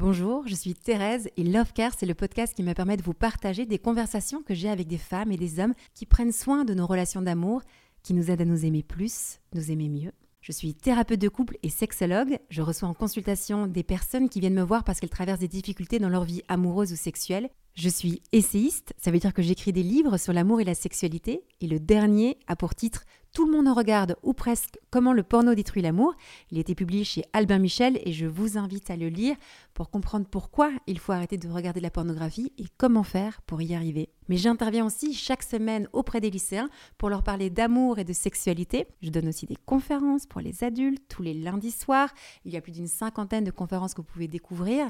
Bonjour, je suis Thérèse et Love Care, c'est le podcast qui me permet de vous partager des conversations que j'ai avec des femmes et des hommes qui prennent soin de nos relations d'amour, qui nous aident à nous aimer plus, nous aimer mieux. Je suis thérapeute de couple et sexologue. Je reçois en consultation des personnes qui viennent me voir parce qu'elles traversent des difficultés dans leur vie amoureuse ou sexuelle. Je suis essayiste, ça veut dire que j'écris des livres sur l'amour et la sexualité. Et le dernier a pour titre tout le monde en regarde, ou presque, Comment le porno détruit l'amour. Il a été publié chez Albin Michel et je vous invite à le lire pour comprendre pourquoi il faut arrêter de regarder la pornographie et comment faire pour y arriver. Mais j'interviens aussi chaque semaine auprès des lycéens pour leur parler d'amour et de sexualité. Je donne aussi des conférences pour les adultes tous les lundis soirs. Il y a plus d'une cinquantaine de conférences que vous pouvez découvrir.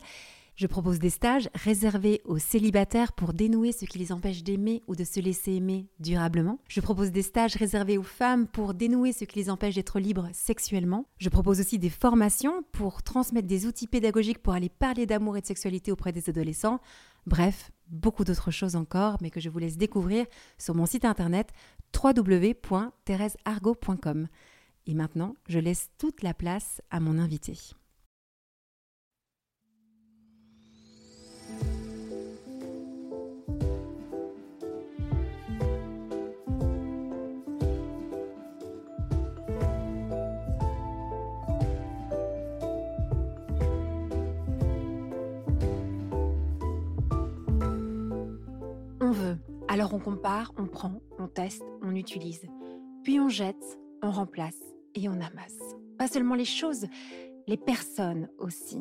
Je propose des stages réservés aux célibataires pour dénouer ce qui les empêche d'aimer ou de se laisser aimer durablement. Je propose des stages réservés aux femmes pour dénouer ce qui les empêche d'être libres sexuellement. Je propose aussi des formations pour transmettre des outils pédagogiques pour aller parler d'amour et de sexualité auprès des adolescents. Bref, beaucoup d'autres choses encore, mais que je vous laisse découvrir sur mon site internet www.thérèseargot.com. Et maintenant, je laisse toute la place à mon invité. Alors on compare, on prend, on teste, on utilise. Puis on jette, on remplace et on amasse. Pas seulement les choses, les personnes aussi.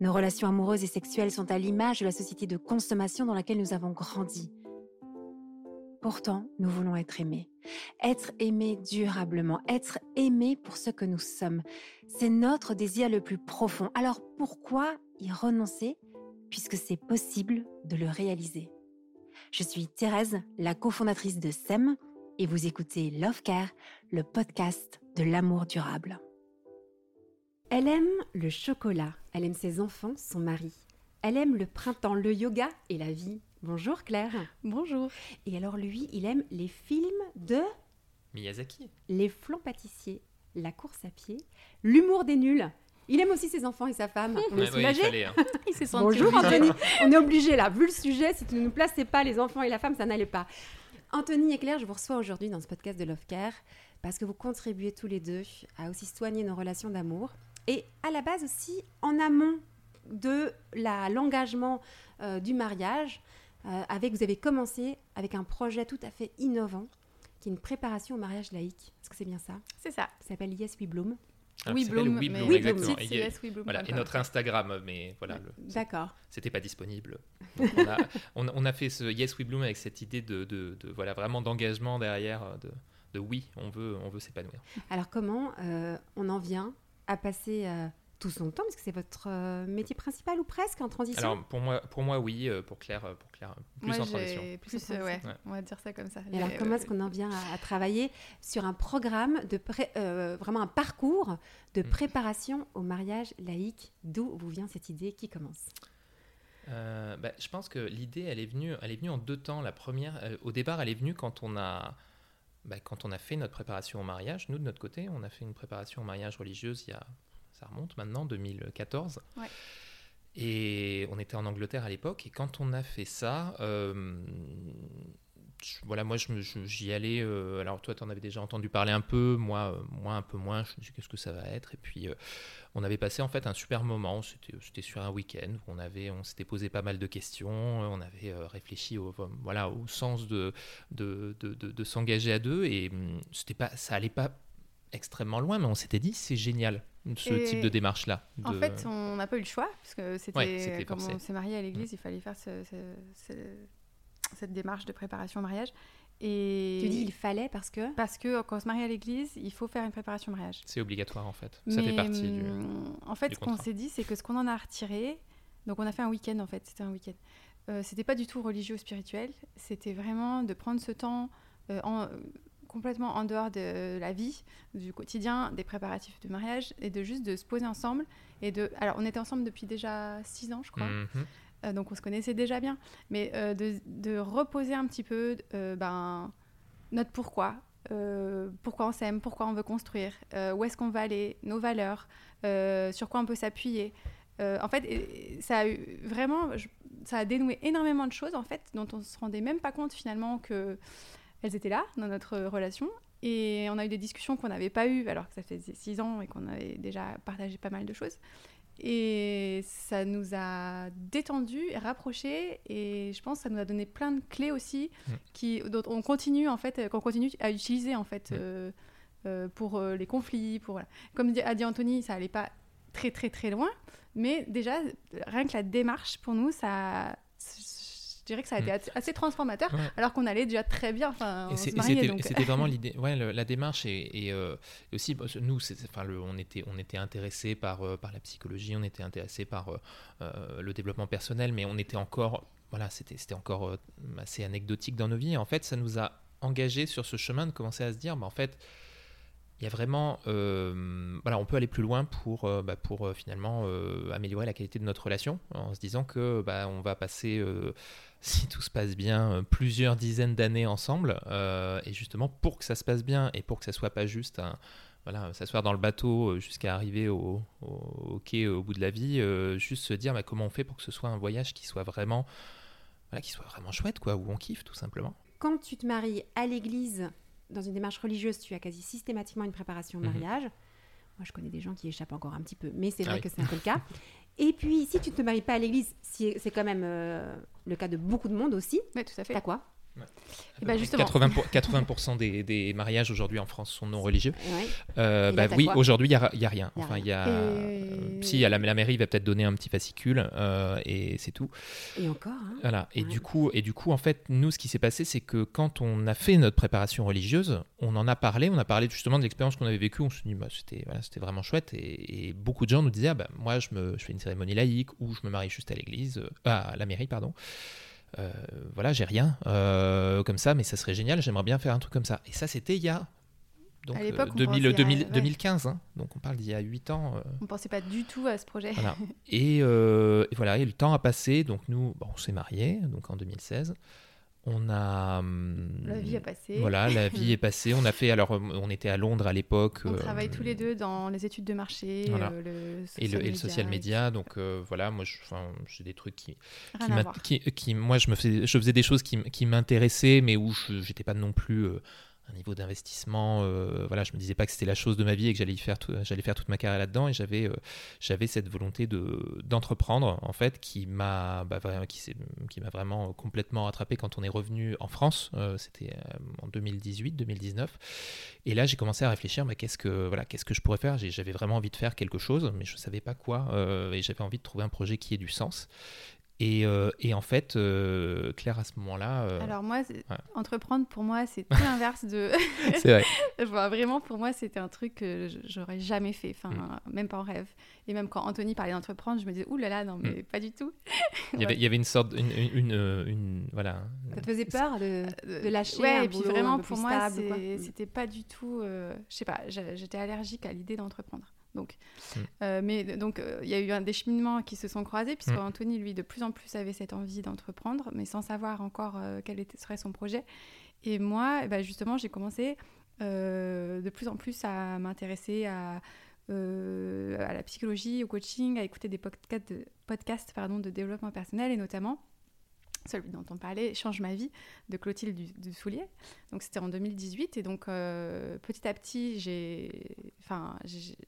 Nos relations amoureuses et sexuelles sont à l'image de la société de consommation dans laquelle nous avons grandi. Pourtant, nous voulons être aimés. Être aimés durablement, être aimés pour ce que nous sommes. C'est notre désir le plus profond. Alors pourquoi y renoncer puisque c'est possible de le réaliser? Je suis Thérèse, la cofondatrice de SEM, et vous écoutez Love Care, le podcast de l'amour durable. Elle aime le chocolat, elle aime ses enfants, son mari. Elle aime le printemps, le yoga et la vie. Bonjour Claire. Bonjour. Et alors lui, il aime les films de Miyazaki. Les flancs pâtissiers, la course à pied, l'humour des nuls. Il aime aussi ses enfants et sa femme. On est il fallait, hein. Il s'est senti Bonjour obligé. Anthony, on est obligé là, vu le sujet, si tu ne nous plaçais pas les enfants et la femme, ça n'allait pas. Anthony et Claire, je vous reçois aujourd'hui dans ce podcast de Love Care parce que vous contribuez tous les deux à aussi soigner nos relations d'amour et à la base aussi en amont de l'engagement euh, du mariage. euh, avec, vous avez commencé avec un projet tout à fait innovant qui est une préparation au mariage laïque. Est-ce que c'est bien ça? C'est ça. Ça s'appelle Yes We Bloom. Oui, Bloom. Oui mais Bloom, Oui, exactement. Bloom. Et, oui, Bloom. voilà, et notre Instagram, mais voilà, D'accord. c'était pas disponible. Donc, on, a, on, on a fait ce Yes We Bloom avec cette idée de, de- de- voilà, vraiment d'engagement derrière, de, de oui, on veut, on veut s'épanouir. Alors comment euh, on en vient à passer euh, tout son temps, parce que c'est votre euh, métier principal ou presque en transition Alors pour moi, pour moi oui, euh, pour Claire, euh, pour Claire plus Moi, en transition. plus, Plus en euh, ouais, transition. on va dire ça comme ça. Et alors comment est-ce qu'on en vient à, à travailler sur un programme de pré- euh, vraiment un parcours de Mm. préparation au mariage laïque? D'où vous vient cette idée? Qui commence? Euh, bah, je pense que l'idée, elle est venue, elle est venue en deux temps. La première, euh, au départ, elle est venue quand on a, bah, quand on a fait notre préparation au mariage. Nous, de notre côté, on a fait une préparation au mariage religieuse il y a, ça remonte maintenant, 2014. Ouais. Et on était en Angleterre à l'époque. Et quand on a fait ça, euh, je- voilà, moi, j'y allais. euh, alors, toi, tu en avais déjà entendu parler un peu, moi, euh, moi un peu moins. Je me suis dit, qu'est-ce que ça va être Et puis, on avait passé en fait un super moment. C'était sur un week-end. où On avait, on s'était posé pas mal de questions. On avait réfléchi au, voilà, au sens de, de, de, de- de s'engager à deux. Et hum, c'était pas, ça allait pas extrêmement loin, mais on s'était dit, c'est génial, ce Et type de démarche-là. En de- fait, on n'a pas eu le choix, parce que c'était Ouais, c'était comme forcé. on s'est marié à l'église, il fallait faire ce- ce- ce- cette démarche de préparation au mariage. Et Tu dis il fallait parce que parce que quand on se marie à l'église, il faut faire une préparation au mariage. c'est obligatoire en fait. Ça fait partie du. hum, En fait, du ce qu'on s'est dit, c'est que ce qu'on en a retiré, donc on a fait un week-end en fait, c'était un week-end. Euh, c'était pas du tout religieux ou spirituel, c'était vraiment de prendre ce temps euh, en- complètement en dehors de la vie, du quotidien, des préparatifs de mariage, et de juste de se poser ensemble. Et de... Alors, on était ensemble depuis déjà six ans, je crois. Mhm. Euh, donc on se connaissait déjà bien, mais euh, de, de reposer un petit peu euh, ben, notre pourquoi, pourquoi on s'aime, pourquoi on veut construire, où est-ce qu'on va aller, nos valeurs, sur quoi on peut s'appuyer, en fait, ça a eu vraiment, ça a dénoué énormément de choses en fait, dont on se rendait même pas compte finalement que elles étaient là dans notre relation. Et on a eu des discussions qu'on n'avait pas eues alors que ça faisait six ans et qu'on avait déjà partagé pas mal de choses. Et ça nous a détendu et rapprochés. Et je pense que ça nous a donné plein de clés aussi mm. qui, dont on continue, en fait, qu'on continue à utiliser en fait, mm. euh, euh, pour euh, les conflits. Pour, Comme a dit Anthony, ça allait pas très très très loin. Mais déjà, rien que la démarche pour nous, ça, je dirais que ça a été mm. assez transformateur, alors qu'on allait déjà très bien. Enfin, c'était vraiment l'idée, ouais, la démarche et, euh, aussi bah, nous, enfin, le, on était, on était intéressé par euh, par la psychologie, on était intéressé par euh, le développement personnel, mais on était encore, voilà, c'était c'était encore assez anecdotique dans nos vies. Et en fait, ça nous a engagés sur ce chemin de commencer à se dire, bah, en fait il y a vraiment, voilà, on peut aller plus loin pour, bah, pour finalement améliorer la qualité de notre relation en se disant que bah, on va passer si tout se passe bien, euh, plusieurs dizaines d'années ensemble. Euh, et justement, pour que ça se passe bien et pour que ça soit pas juste un, voilà, s'asseoir dans le bateau euh, jusqu'à arriver au, quai au bout de la vie, juste se dire bah, comment on fait pour que ce soit un voyage qui soit vraiment, voilà, qui soit vraiment chouette, quoi, où on kiffe tout simplement. Quand tu te maries à l'église, dans une démarche religieuse, tu as quasi systématiquement une préparation au mhm. mariage. Moi, je connais des gens qui échappent encore un petit peu, mais c'est ah vrai que c'est un peu le cas. Et puis, si tu ne te maries pas à l'église, c'est quand même euh, le cas de beaucoup de monde aussi. Oui, tout à fait. T'as quoi? Et bah justement. 80%, des, des, mariages aujourd'hui en France sont non religieux. Euh, bah oui, aujourd'hui, il n'y a, a, rien. Enfin, il y a. Si, la, la, mairie va peut-être donner un petit fascicule euh, et c'est tout. Et encore. Hein. Voilà. Et, du coup, et du coup, en fait, nous, ce qui s'est passé, c'est que quand on a fait notre préparation religieuse, on en a parlé. On a parlé justement de l'expérience qu'on avait vécue. On se dit, bah, c'était voilà, vraiment chouette. Et, beaucoup de gens nous disaient, ah, bah, moi, je, me, je fais une cérémonie laïque ou je me marie juste à l'église, euh, à la mairie, pardon. Euh, voilà, j'ai rien euh, comme ça, mais ça serait génial, j'aimerais bien faire un truc comme ça. Et ça, c'était il y a donc, 2015, euh, hein. donc on parle d'il y a 8 ans. On pensait pas du tout à ce projet. Et, et, voilà, et le temps a passé, donc nous, bon, on s'est mariés, donc en 2016. On a. Hum, la vie a passé. Voilà, la vie est passée. On a fait. Alors, on était à Londres à l'époque. On travaille tous les deux dans les études de marché, le et, le, et le social media. Donc, voilà, moi, j'ai des trucs qui. Qui, qui, moi, je, me fais, je faisais des choses qui, qui m'intéressaient, mais où je n'étais pas non plus un niveau d'investissement. Euh, voilà, je me disais pas que c'était la chose de ma vie et que j'allais faire, j'allais faire toute ma carrière là-dedans. Et j'avais, euh, j'avais cette volonté de d'entreprendre en fait qui m'a, bah, qui, m'a vraiment complètement attrapé quand on est revenu en France. Euh, c'était en 2018, 2019. Et là, j'ai commencé à réfléchir, mais qu'est-ce que voilà, qu'est-ce que je pourrais faire? J'avais vraiment envie de faire quelque chose, mais je savais pas quoi. et j'avais envie de trouver un projet qui ait du sens. Euh, et, en fait, euh, Claire, à ce moment-là. Euh, Alors, moi, entreprendre, pour moi, c'est tout l'inverse de. c'est vrai. vraiment, pour moi, c'était un truc que j'aurais jamais fait, enfin, mm. même pas en rêve. Et même quand Anthony parlait d'entreprendre, je me disais, ouh là là, non, mais mm. pas du tout. il, y avait, il y avait une sorte. Une, une, une, voilà. Ça te faisait peur de, de lâcher Ouais, et puis vraiment, pour moi, c'était pas du tout. je sais pas, j'étais allergique à l'idée d'entreprendre. Donc, mm. euh, mais donc, euh, il y a eu un décheminement qui se sont croisés, puisque mm. Anthony, lui, de plus en plus avait cette envie d'entreprendre, mais sans savoir encore euh, quel était, serait son projet. Et moi, eh ben, justement, j'ai commencé de plus en plus à m'intéresser à, à la psychologie, au coaching, à écouter des podcasts, de, podcasts pardon, de développement personnel, et notamment celui dont on parlait, Change ma vie, de Clotilde du, Soulier. Donc c'était en 2018 et donc euh, petit à petit j'ai, enfin,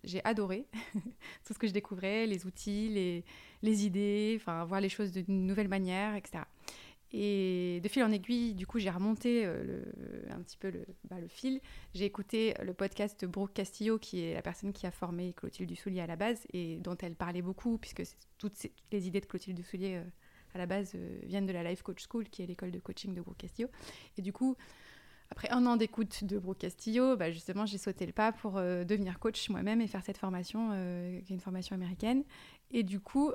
j'ai adoré tout ce que je découvrais, les outils, les, les idées, enfin voir les choses d'une nouvelle manière, etc. Et de fil en aiguille, du coup, j'ai remonté euh, le, un petit peu le, bah, le fil. J'ai écouté le podcast de Brooke Castillo, qui est la personne qui a formé Clotilde Dussoulier à la base et dont elle parlait beaucoup, puisque toutes, les idées de Clotilde Dussoulier euh, à la base euh, viennent de la Life Coach School, qui est l'école de coaching de Brooke Castillo. Et du coup, après un an d'écoute de Brooke Castillo, bah justement, j'ai sauté le pas pour euh, devenir coach moi-même et faire cette formation, euh, qui est une formation américaine. Et du coup,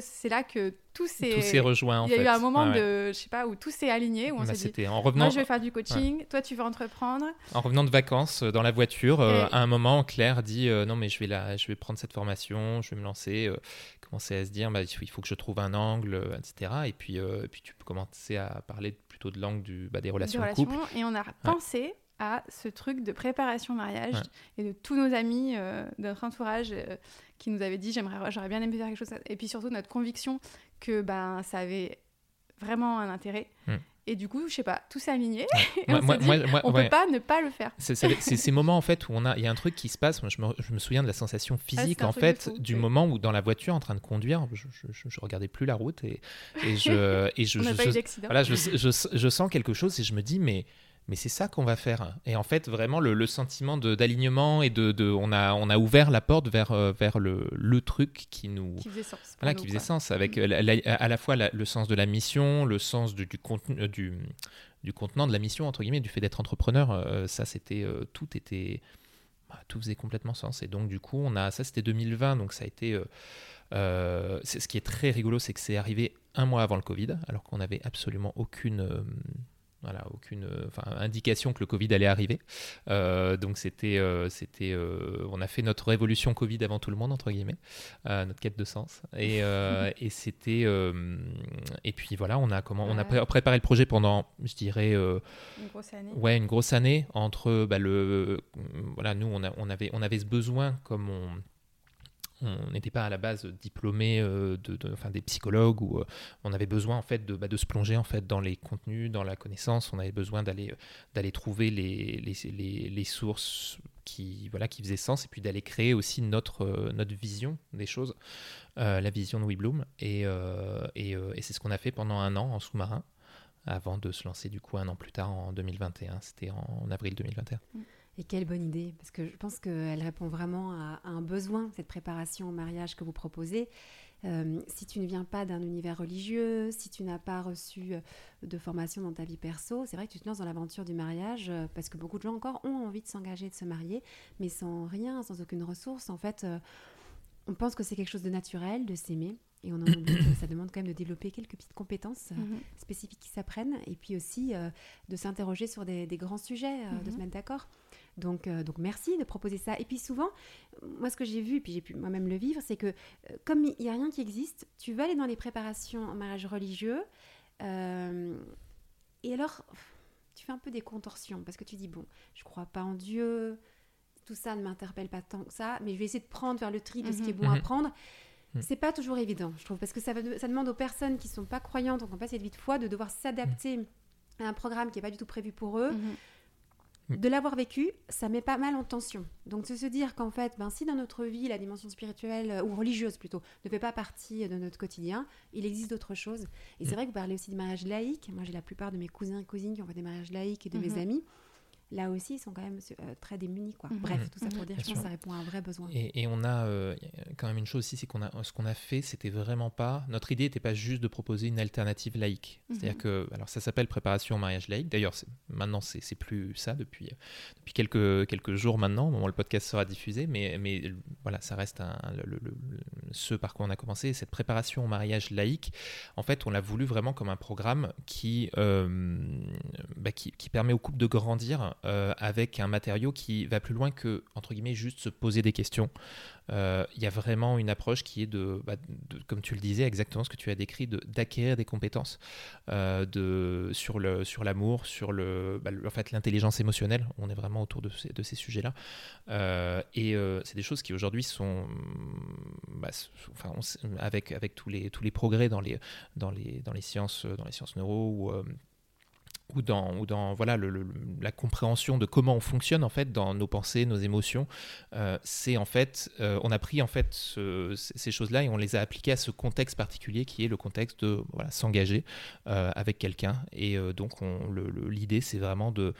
c'est là que tout s'est rejoint. Il y a eu un moment de, je sais pas, où tout s'est aligné, où on bah, s'est dit, en revenant, moi je vais faire du coaching, toi tu veux entreprendre. En revenant de vacances dans la voiture, à un moment, Claire dit, non mais je vais là, je vais prendre cette formation, je vais me lancer commencer à se dire bah, il faut que je trouve un angle, euh, etc. Et puis, euh, puis tu peux commencer à parler plutôt de l'angle bah, des relations de couple. Et on a pensé à ce truc de préparation mariage et de tous nos amis euh, de notre entourage euh, qui nous avaient dit j'aimerais j'aurais bien aimé faire quelque chose. Et puis surtout notre conviction que ben ça avait vraiment un intérêt. Hmm. et du coup je sais pas tout s'est aligné. On, ne peut pas ne pas le faire. C'est ces moments en fait où on a il y a un truc qui se passe. Moi je me, je me souviens de la sensation ah, physique en fait du moment où dans la voiture en train de conduire je, je, regardais plus la route et, et je et je, voilà, je, je, sens quelque chose et je me dis mais mais c'est ça qu'on va faire. Et en fait, vraiment, le, sentiment d'alignement et de, de, on, a, on a ouvert la porte vers, euh, vers le, le truc qui nous. Qui faisait sens. Voilà, qui faisait sens, avec mm. à la fois le sens de la mission, le sens du, du contenu. Euh, du, du contenant de la mission entre guillemets du fait d'être entrepreneur euh, ça c'était tout était bah, tout faisait complètement sens et donc du coup on a ça c'était 2020 donc ça a été ce qui est très rigolo c'est que c'est arrivé un mois avant le Covid alors qu'on n'avait absolument aucune voilà, aucune euh, indication que le Covid allait arriver. Euh, donc c'était, euh, c'était, on a fait notre révolution Covid avant tout le monde entre guillemets, notre quête de sens. Et, et c'était, et puis voilà, on a comment, on a préparé le projet pendant, je dirais, une grosse année. Ouais, une grosse année entre bah, le, voilà, nous on, a, on avait, on avait ce besoin comme on on n'était pas à la base diplômé euh, de, enfin, des psychologues ou euh, on avait besoin en fait de, bah, de, se plonger en fait dans les contenus, dans la connaissance. On avait besoin d'aller euh, d'aller trouver les, les, les, sources qui voilà qui faisaient sens et puis d'aller créer aussi notre notre vision des choses, la vision de WeBloom et, et, et c'est ce qu'on a fait pendant un an en sous-marin avant de se lancer du coup un an plus tard en 2021. C'était en, avril 2021. Et quelle bonne idée, parce que je pense qu'elle répond vraiment à, un besoin, cette préparation au mariage que vous proposez. Euh, si tu ne viens pas d'un univers religieux, si tu n'as pas reçu euh, de formation dans ta vie perso, c'est vrai que tu te lances dans l'aventure du mariage euh, parce que beaucoup de gens encore ont envie de s'engager, de se marier, mais sans rien, sans aucune ressource. En fait, on pense que c'est quelque chose de naturel, de s'aimer. Et on en oublie que ça demande quand même de développer quelques petites compétences mhm. spécifiques qui s'apprennent et puis aussi de s'interroger sur des, grands sujets, de mhm. se mettre d'accord. Donc, euh, donc merci de proposer ça. Et puis souvent, moi ce que j'ai vu, et puis j'ai pu moi-même le vivre, c'est que euh, comme il n'y a rien qui existe, tu vas aller dans les préparations en mariage religieux, euh, et alors tu fais un peu des contorsions, parce que tu dis, bon, je crois pas en Dieu, tout ça ne m'interpelle pas tant que ça, mais je vais essayer de prendre vers le tri de ce qui est bon à mhm. prendre. Mhm. C'est pas toujours évident, je trouve, parce que ça, ça demande aux personnes qui sont pas croyantes, donc en pas cette vie de foi, de devoir s'adapter à un programme qui n'est pas du tout prévu pour eux. Mhm de l'avoir vécu, ça met pas mal en tension. Donc de se dire qu'en fait, ben, si dans notre vie, la dimension spirituelle, euh, ou religieuse plutôt, ne fait pas partie de notre quotidien, il existe d'autres choses. Et c'est mm. vrai que vous parlez aussi de mariage laïque. Moi, j'ai la plupart de mes cousins et cousines qui ont fait des mariages laïques et de mes mm-hmm. amis là aussi, ils sont quand même euh, très démunis. Quoi. Mhm. Bref, tout ça pour dire, je pense que ça répond à un vrai besoin. Et, on a euh, quand même une chose aussi, c'est qu'on a ce qu'on a fait, c'était vraiment pas. Notre idée n'était pas juste de proposer une alternative laïque. C'est-à-dire mhm. que, alors ça s'appelle préparation au mariage laïque. D'ailleurs, maintenant, c'est plus ça depuis, depuis quelques, quelques jours maintenant, au moment où le podcast sera diffusé. Mais, mais voilà, ça reste un, le, ce par quoi on a commencé. Cette préparation au mariage laïque, en fait, on l'a voulu vraiment comme un programme qui, euh, bah, permet aux couples de grandir euh, avec un matériau qui va plus loin que, entre guillemets, juste se poser des questions. Euh, il y a vraiment une approche qui est bah, de, comme tu le disais, exactement ce que tu as décrit, d'acquérir des compétences euh, de, sur l'amour, sur, l'amour sur le, bah, en fait, l'intelligence émotionnelle. On est vraiment autour de ces, ces sujets-là. et c'est des choses qui aujourd'hui sont, bah, avec, avec tous, les, tous les progrès dans les, dans les, dans les, sciences, dans les sciences neuro ou ou dans, ou dans voilà, le, la compréhension de comment on fonctionne en fait dans nos pensées, nos émotions, euh, c'est en fait, euh, on a pris en fait ces choses-là et on les a appliquées à ce contexte particulier qui est le contexte de voilà, s'engager euh, avec quelqu'un. Et donc l'idée c'est vraiment de,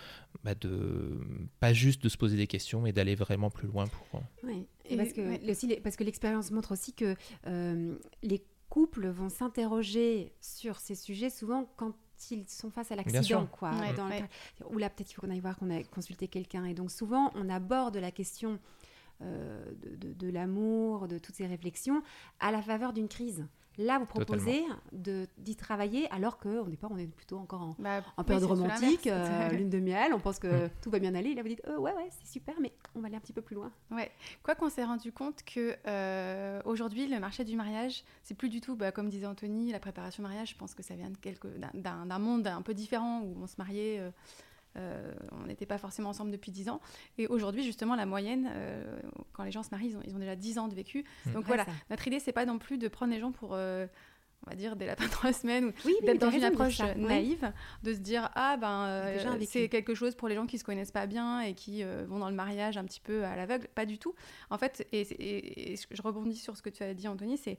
bah, de pas juste de se poser des questions, mais d'aller vraiment plus loin pour. Oui. Et parce que parce que l'expérience montre aussi que les couples vont s'interroger sur ces sujets souvent quand ils sont face à l'accident, quoi. Ou là, peut-être qu'il faut qu'on aille voir qu'on a consulté quelqu'un. Et donc, souvent, on aborde la question euh, de, de l'amour, de toutes ces réflexions, à la faveur d'une crise. Là, vous proposez d'y travailler alors qu'au départ, on est plutôt encore en, bah, période romantique, euh, lune de miel, on pense que tout va bien aller. là, vous dites, euh, ouais, ouais, c'est super, mais on va aller un petit peu plus loin. Ouais. Quoi qu'on s'est rendu compte que euh, aujourd'hui, le marché du mariage, c'est plus du tout, bah, comme disait Anthony, la préparation mariage, je pense que ça vient d'un monde un peu différent où on se mariait on n'était pas forcément ensemble depuis 10 ans. Et aujourd'hui, justement, la moyenne, quand les gens se marient, ils ont, ils ont déjà 10 ans de vécu. Mmh. Donc voilà, notre idée, c'est pas non plus de prendre les gens pour on va dire des lapins trois semaines ou d'être dans une approche naïve de se dire ah ben euh, c'est quelque chose pour les gens qui se connaissent pas bien et qui euh, vont dans le mariage un petit peu à l'aveugle pas du tout en fait et, je rebondis sur ce que tu as dit Anthony c'est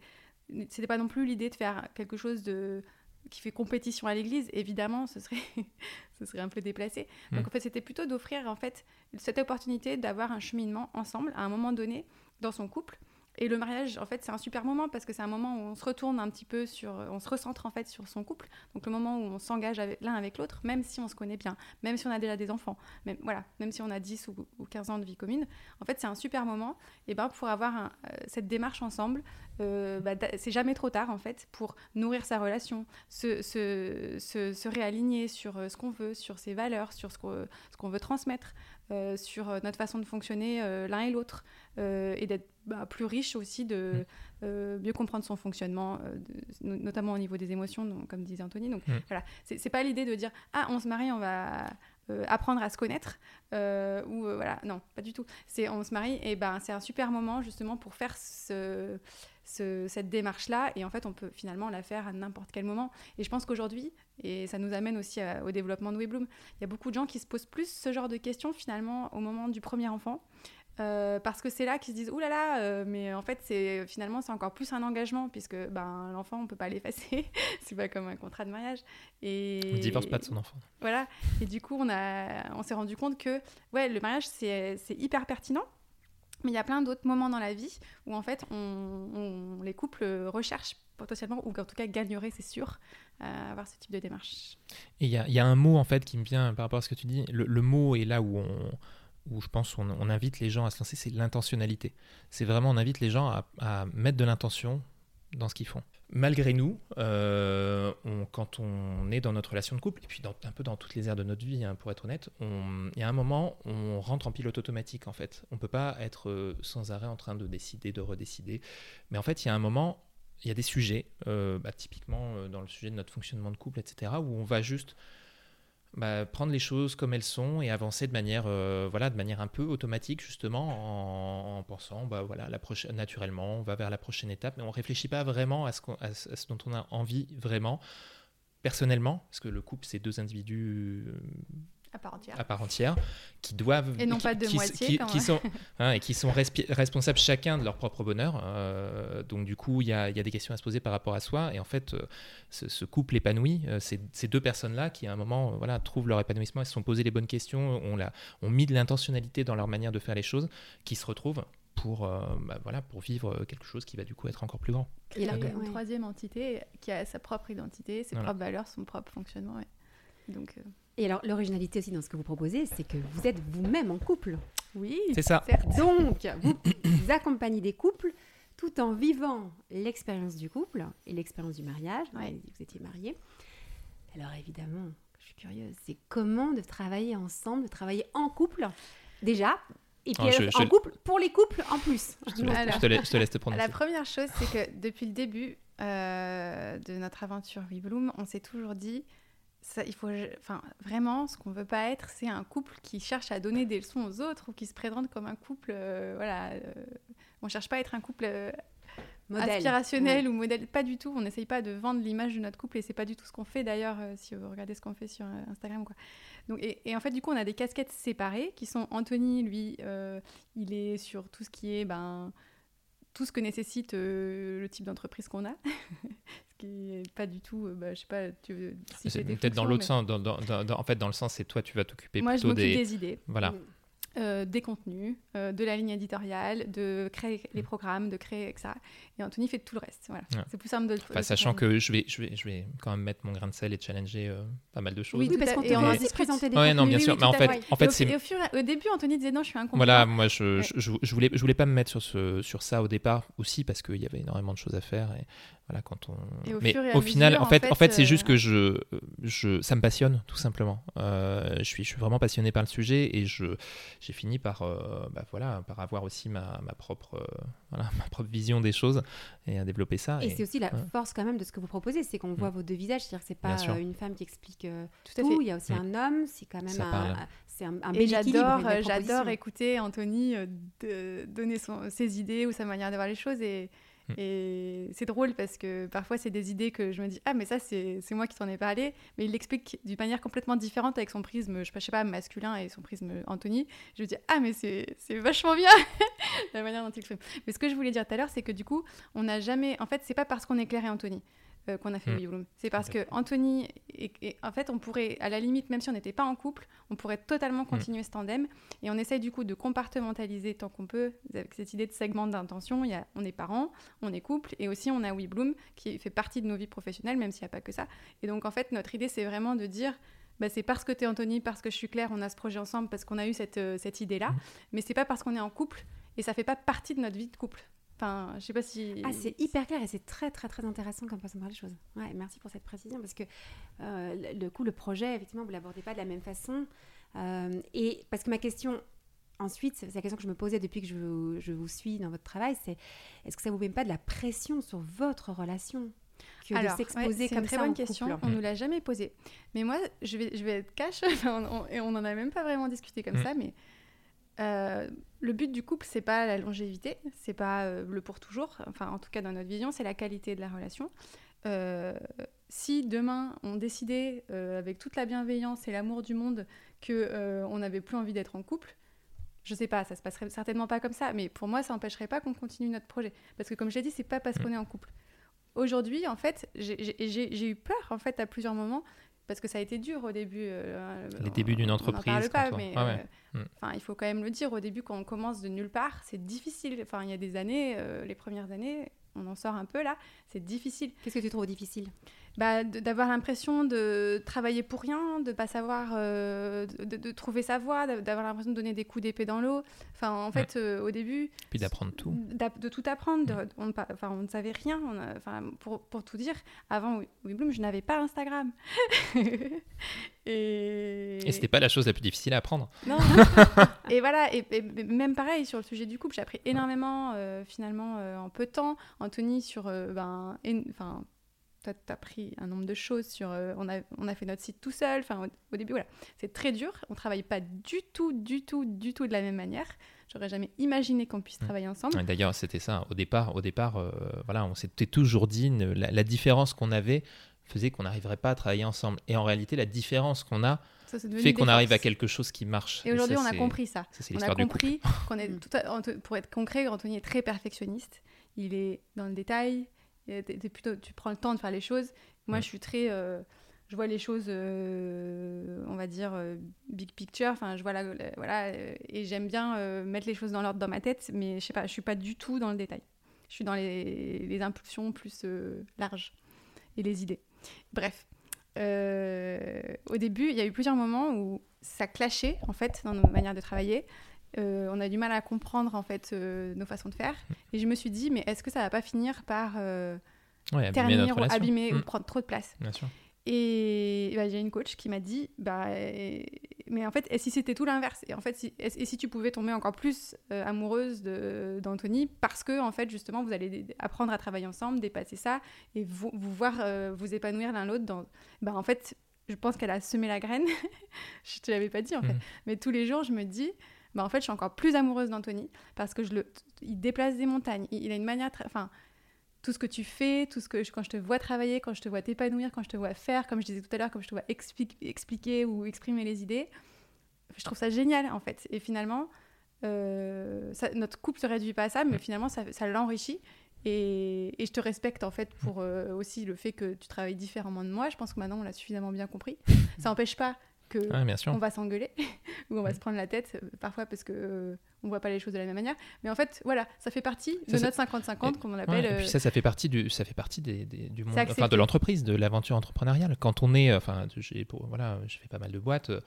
c'était pas non plus l'idée de faire quelque chose de qui fait compétition à l'église évidemment ce serait ce serait un peu déplacé hmm. donc en fait c'était plutôt d'offrir en fait cette opportunité d'avoir un cheminement ensemble à un moment donné dans son couple et le mariage, en fait, c'est un super moment parce que c'est un moment où on se retourne un petit peu sur, on se recentre en fait sur son couple. Donc le moment où on s'engage l'un avec l'autre, même si on se connaît bien, même si on a déjà des enfants, même voilà, même si on a 10 ou, 15 ans de vie commune. En fait, c'est un super moment. Et ben pour avoir euh, cette démarche ensemble, euh, bah, c'est jamais trop tard en fait pour nourrir sa relation, se, se, se, réaligner sur euh, ce qu'on veut, sur ses valeurs, sur ce qu'on veut transmettre. Euh, sur notre façon de fonctionner euh, l'un et l'autre et d'être bah, plus riche aussi, de mm. mieux comprendre son fonctionnement, notamment au niveau des émotions, donc, comme disait Anthony. Donc mm. voilà, c'est pas l'idée de dire ah on se marie, on va apprendre à se connaître ou voilà non pas du tout c'est on se marie et ben c'est un super moment justement pour faire ce, cette démarche-là. Et en fait, on peut finalement la faire à n'importe quel moment. Et je pense qu'aujourd'hui, et ça nous amène aussi au développement de WeBloom, il y a beaucoup de gens qui se posent plus ce genre de questions finalement au moment du premier enfant. Euh, parce que c'est là qu'ils se disent oulala là là, euh, mais en fait c'est finalement c'est encore plus un engagement puisque ben l'enfant on peut pas l'effacer. C'est pas comme un contrat de mariage. Et on divorce pas de son enfant. Voilà. Et du coup on a on s'est rendu compte que ouais le mariage c'est hyper pertinent. Mais il y a plein d'autres moments dans la vie où en fait on, les couples recherchent potentiellement, ou en tout cas gagneraient, c'est sûr, à avoir ce type de démarche. Et il y, y a, un mot en fait qui me vient par rapport à ce que tu dis. Le, mot est là où on, où je pense on, invite les gens à se lancer, c'est l'intentionnalité. C'est vraiment on invite les gens à, à mettre de l'intention dans ce qu'ils font malgré nous, euh, quand on est dans notre relation de couple, et puis un peu dans toutes les aires de notre vie, hein, pour être honnête, il y a un moment, on rentre en pilote automatique en fait. On ne peut pas être euh, sans arrêt en train de décider, de redécider. Mais en fait, il y a un moment, il y a des sujets, euh, bah, typiquement dans le sujet de notre fonctionnement de couple, etc., où on va juste bah, prendre les choses comme elles sont et avancer de manière, euh, voilà, de manière un peu automatique justement en, pensant, bah, voilà, la prochaine, naturellement, on va vers la prochaine étape, mais on réfléchit pas vraiment à ce, dont on a envie vraiment personnellement, parce que le couple c'est deux individus euh, à part entière, à part entière qui doivent et non qui, pas de moitié qui, sont hein, et qui sont responsables chacun de leur propre bonheur. Euh, donc du coup, il y a, y a, des questions à se poser par rapport à soi. Et en fait, euh, ce, couple épanoui, euh, ces deux personnes-là qui à un moment voilà trouvent leur épanouissement, elles se sont posées les bonnes questions, ont, la, ont mis de l'intentionnalité dans leur manière de faire les choses, qui se retrouvent pour, bah, voilà, pour vivre quelque chose qui va du coup être encore plus grand. Et là, il y a une troisième entité qui a sa propre identité, ses propres valeurs, son propre fonctionnement. Donc, et alors, l'originalité aussi dans ce que vous proposez, c'est que vous êtes vous-même en couple. Oui, c'est ça. Donc, vous, vous, accompagnez des couples tout en vivant l'expérience du couple et l'expérience du mariage. Vous étiez mariés. Alors, évidemment, je suis curieuse, c'est comment de travailler ensemble, de travailler en couple, déjà, et puis oh, en couple, pour les couples en plus. Je te, laisse, te, laisse te prononcer. La première chose, c'est que depuis le début euh, de notre aventure WeBloom, on s'est toujours dit ça, il faut, enfin, vraiment, ce qu'on veut pas être, c'est un couple qui cherche à donner des leçons aux autres ou qui se présente comme un couple, euh, voilà. Euh, on cherche pas à être un couple euh, aspirationnel ou modèle, pas du tout. On n'essaye pas de vendre l'image de notre couple et c'est pas du tout ce qu'on fait d'ailleurs, si vous regardez ce qu'on fait sur Instagram, quoi. Donc, et, et, en fait, du coup, on a des casquettes séparées qui sont Anthony, lui, il est sur tout ce qui est, ben tout ce que nécessite le type d'entreprise qu'on a, qui pas du tout, euh, bah, je sais pas, tu veux peut-être dans l'autre sens, dans, en fait dans le sens c'est toi tu vas t'occuper plutôt je des... des idées. Voilà. Euh, des contenus, euh, de la ligne éditoriale, de créer les mm. programmes, de créer etc. Et Anthony fait tout le reste. Voilà. C'est plus simple de le enfin, Sachant que je vais, je, vais, je vais quand même mettre mon grain de sel et challenger euh, pas mal de choses. Oui, parce qu'on va aussi présenter des ouais, non, bien sûr. mais en fait, en fait c'est. Au, au, début, Anthony disait non, je suis un Voilà, moi, je, je, je, voulais, je voulais pas me mettre sur, ce, sur ça au départ aussi parce qu'il y avait énormément de choses à faire. Et voilà, quand on... mais au final, en fait, en fait, c'est juste que je, je, ça me passionne tout simplement. je suis, je suis vraiment passionné par le sujet et je, j'ai fini par, bah, voilà, par avoir aussi ma, ma propre, voilà, ma propre vision des choses et à développer ça. Et, c'est aussi la force quand même de ce que vous proposez, c'est qu'on voit vos deux visages, c'est-à-dire que c'est pas une femme qui explique tout, à fait. il y a aussi un homme, c'est quand même un, c'est un, un Et j'adore, j'adore écouter Anthony de donner son, ses idées ou sa manière de voir les choses et Mm. Et c'est drôle parce que parfois, c'est des idées que je me dis Ah, mais ça, c'est moi qui t'en ai parlé. Mais il l'explique d'une manière complètement différente avec son prisme, je sais pas, masculin et son prisme Anthony. Je me dis Ah, mais c'est vachement bien la manière dont il l'exprime. Mais ce que je voulais dire tout à l'heure, c'est que du coup, on n'a jamais. En fait, c'est pas parce qu'on éclaire Anthony. Euh, qu'on a fait mmh. C'est parce que Anthony, et, en fait, on pourrait, à la limite, même si on n'était pas en couple, on pourrait totalement mm. continuer ce tandem. Et on essaye du coup de compartimentaliser tant qu'on peut avec cette idée de segment d'intention. Il on est parents, on est couple, et aussi on a WeBloom qui fait partie de nos vies professionnelles, même s'il n'y a pas que ça. Et donc en fait, notre idée, c'est vraiment de dire. Bah, c'est parce que tu es Anthony, parce que je suis Claire, on a ce projet ensemble, parce qu'on a eu cette, euh, cette idée-là. Mm. Mais c'est pas parce qu'on est en couple et ça fait pas partie de notre vie de couple. Enfin, je sais pas si. Ah, c'est hyper clair et c'est très, très, très intéressant comme façon de voir les choses. Ouais, merci pour cette précision parce que euh, le coup, le projet, effectivement, vous l'abordez pas de la même façon. Euh, et parce que ma question, ensuite, c'est la question que je me posais depuis que je vous, je vous suis dans votre travail, c'est est-ce que ça vous met pas de la pression sur votre relation que Alors, de s'exposer comme une très bonne question. On nous l'a jamais posé. Mais moi, je vais, je vais être cash et on n'en a même pas vraiment discuté comme mm. ça, mais euh, le but du couple, c'est pas la longévité, c'est pas euh, le pour toujours. Enfin, en tout cas, dans notre vision, c'est la qualité de la relation. Euh, si demain on décidait, avec toute la bienveillance et l'amour du monde, que on n'avait plus envie d'être en couple, je sais pas, ça se passerait certainement pas comme ça. Mais pour moi, ça n'empêcherait pas qu'on continue notre projet, parce que comme j'ai dit, c'est pas parce mm. qu'on est en couple. Aujourd'hui, en fait, j'ai eu peur, en fait, à plusieurs moments parce que ça a été dur au début. Euh, Les débuts d'une entreprise. On parle pas, mais euh, mm. il faut quand même le dire. Au début, quand on commence de nulle part, c'est difficile. Enfin, il y a des années, euh, les premières années, on en sort un peu là, c'est difficile. Qu'est-ce que tu trouves difficile? Bah, d'avoir l'impression de travailler pour rien, de pas savoir, euh, de, trouver sa voie, d'avoir l'impression de donner des coups d'épée dans l'eau. Enfin, en fait, euh, au début. Puis d'apprendre tout. De tout apprendre. on, enfin, on ne savait rien. enfin, pour, pour, tout dire, avant WeBloom, je n'avais pas Instagram. et. Et c'était pas la chose la plus difficile à apprendre. Non. et voilà. Et, même pareil sur le sujet du couple, j'ai appris énormément euh, finalement en peu de temps. Anthony sur, ben, enfin tu as, pris un nombre de choses sur. Euh, on, a, on a fait notre site tout seul. Enfin, au, début, voilà. C'est très dur. On travaille pas du tout, du tout, du tout de la même manière. J'aurais jamais imaginé qu'on puisse mmh. travailler ensemble. D'ailleurs, c'était ça. Au départ, au départ euh, voilà, on s'était toujours dit la, différence qu'on avait faisait qu'on n'arriverait pas à travailler ensemble. Et en réalité, la différence qu'on a fait qu'on arrive à quelque chose qui marche. Et aujourd'hui, on a compris ça. ça on a compris qu'on est, tout pour être concret, Anthony est très perfectionniste. Il est dans le détail plutôt, tu prends le temps de faire les choses. Moi, je suis très. Euh, je vois les choses, euh, on va dire, euh, big picture. Enfin, je vois la, voilà, et j'aime bien mettre les choses dans l'ordre dans ma tête, mais je sais pas, je suis pas du tout dans le détail. Je suis dans les, les impulsions plus larges et les idées. Bref, au début, il y a eu plusieurs moments où ça clashait en fait dans nos manières de travailler. Euh, on a du mal à comprendre en fait euh, nos façons de faire. Et je me suis dit, mais est-ce que ça va pas finir par euh, ternir ou abîmer ou mm. prendre trop de place? Et bah, j'ai une coach qui m'a dit, bah, mais en fait, et si c'était tout l'inverse? Et en fait, si, et, si tu pouvais tomber encore plus amoureuse d'Anthony, parce que en fait, justement, vous allez apprendre à travailler ensemble, dépasser ça, et vous, vous voir vous épanouir l'un l'autre. Dans, bah, en fait, je pense qu'elle a semé la graine. je te l'avais pas dit en fait, mm. mais tous les jours, je me dis bah, en fait, je suis encore plus amoureuse d'Anthony parce que je le, il déplace des montagnes. Il, a une manière. Enfin, tout ce que tu fais, tout ce que quand je te vois travailler, quand je te vois t'épanouir, quand je te vois faire, comme je disais tout à l'heure, comme je te vois expliquer ou exprimer les idées, je trouve ça génial en fait. Et finalement, euh, notre couple se réduit pas à ça, mais finalement, ça, ça l'enrichit. Et, et, je te respecte en fait pour euh, aussi le fait que tu travailles différemment de moi. Je pense que maintenant on l'a suffisamment bien compris. Ça n'empêche pas que on va s'engueuler ou on va se prendre la tête euh, parfois parce que euh, on voit pas les choses de la même manière. Mais en fait, voilà, ça fait partie Ça, de ça- notre 50-50 qu'on Ouais, appelle. et puis euh, ça, ça fait partie du, ça fait partie des, des- du monde, enfin de l'entreprise, de l'aventure entrepreneuriale. Quand on est, enfin, j'ai, pour, voilà, je fais pas mal de boîtes. euh,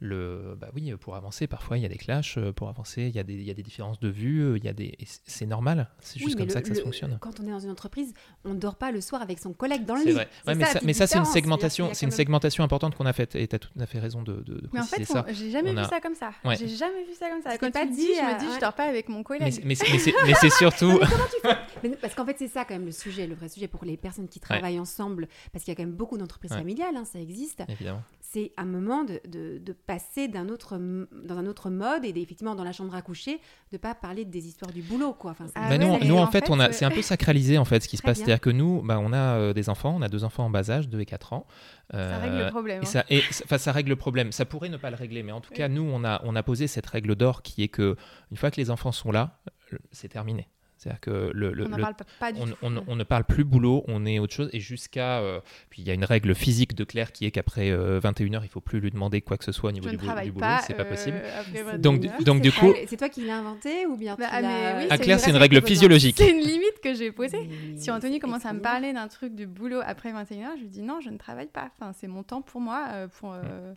Le, bah oui, pour avancer, parfois il y a des clashs. euh, Pour avancer, il y a des, il y a des différences de vue. euh, Il y a des, c'est- normal. C'est juste comme ça que ça se fonctionne. Quand on est dans une entreprise, on ne dort pas le soir avec son collègue dans le C'est lit. vrai. Ouais, mais ça, petite mais ça, c'est une segmentation, c'est une même- segmentation importante qu'on a faite. Et tu as tout à fait raison de, de, de Mais en fait, ça. j'ai jamais vu ça comme ça. J'ai jamais vu ça comme ça. Tu Quand tu dit, je me dis, ouais. je dors pas avec mon collègue. mais c'est- mais c'est mais c'est surtout. Mais parce qu'en fait, c'est ça quand même le sujet, le vrai sujet pour les personnes qui travaillent ensemble, parce qu'il y a quand même beaucoup d'entreprises Ouais. familiales, hein, ça existe. Évidemment. C'est un moment de, de- de passer d'un autre, m- dans un autre mode et effectivement dans la chambre à coucher, de pas parler des histoires du boulot, quoi. Enfin, Ah Bah, ouais, nous, en en fait, fait, on a, euh, c'est un peu sacralisé en fait ce qui se passe. C'est-à-dire que nous, bah, on a euh, des enfants, on a deux enfants en bas âge, 2 et 4 ans. Ça règle le Euh, problème. Et hein. ça, et, enfin, ça règle le problème. Ça pourrait ne pas le régler, mais en tout cas, nous, on a, on a posé cette règle d'or qui est que une fois que les enfants sont là, euh, c'est terminé. C'est-à-dire que le, le- on n'en le- parle pas, pas du on, tout. on- on ne parle plus boulot, on est autre chose. Et jusqu'à. euh, puis il y a une règle physique de Claire qui est qu'après 21h, il faut plus lui demander quoi que ce soit au niveau Je du, ne boulot- du boulot. pas. C'est pas euh, possible. après C'est 21 Donc, du coup- très- C'est toi qui l'as inventé ou bien Bah, oui, Ah, c'est Claire, une c'est une règle physiologique. C'est une limite que j'ai posée. Si Anthony commence à me parler d'un truc du boulot après 21h, je lui dis non, je ne travaille pas. Enfin, c'est mon temps pour moi. euh, pour, euh,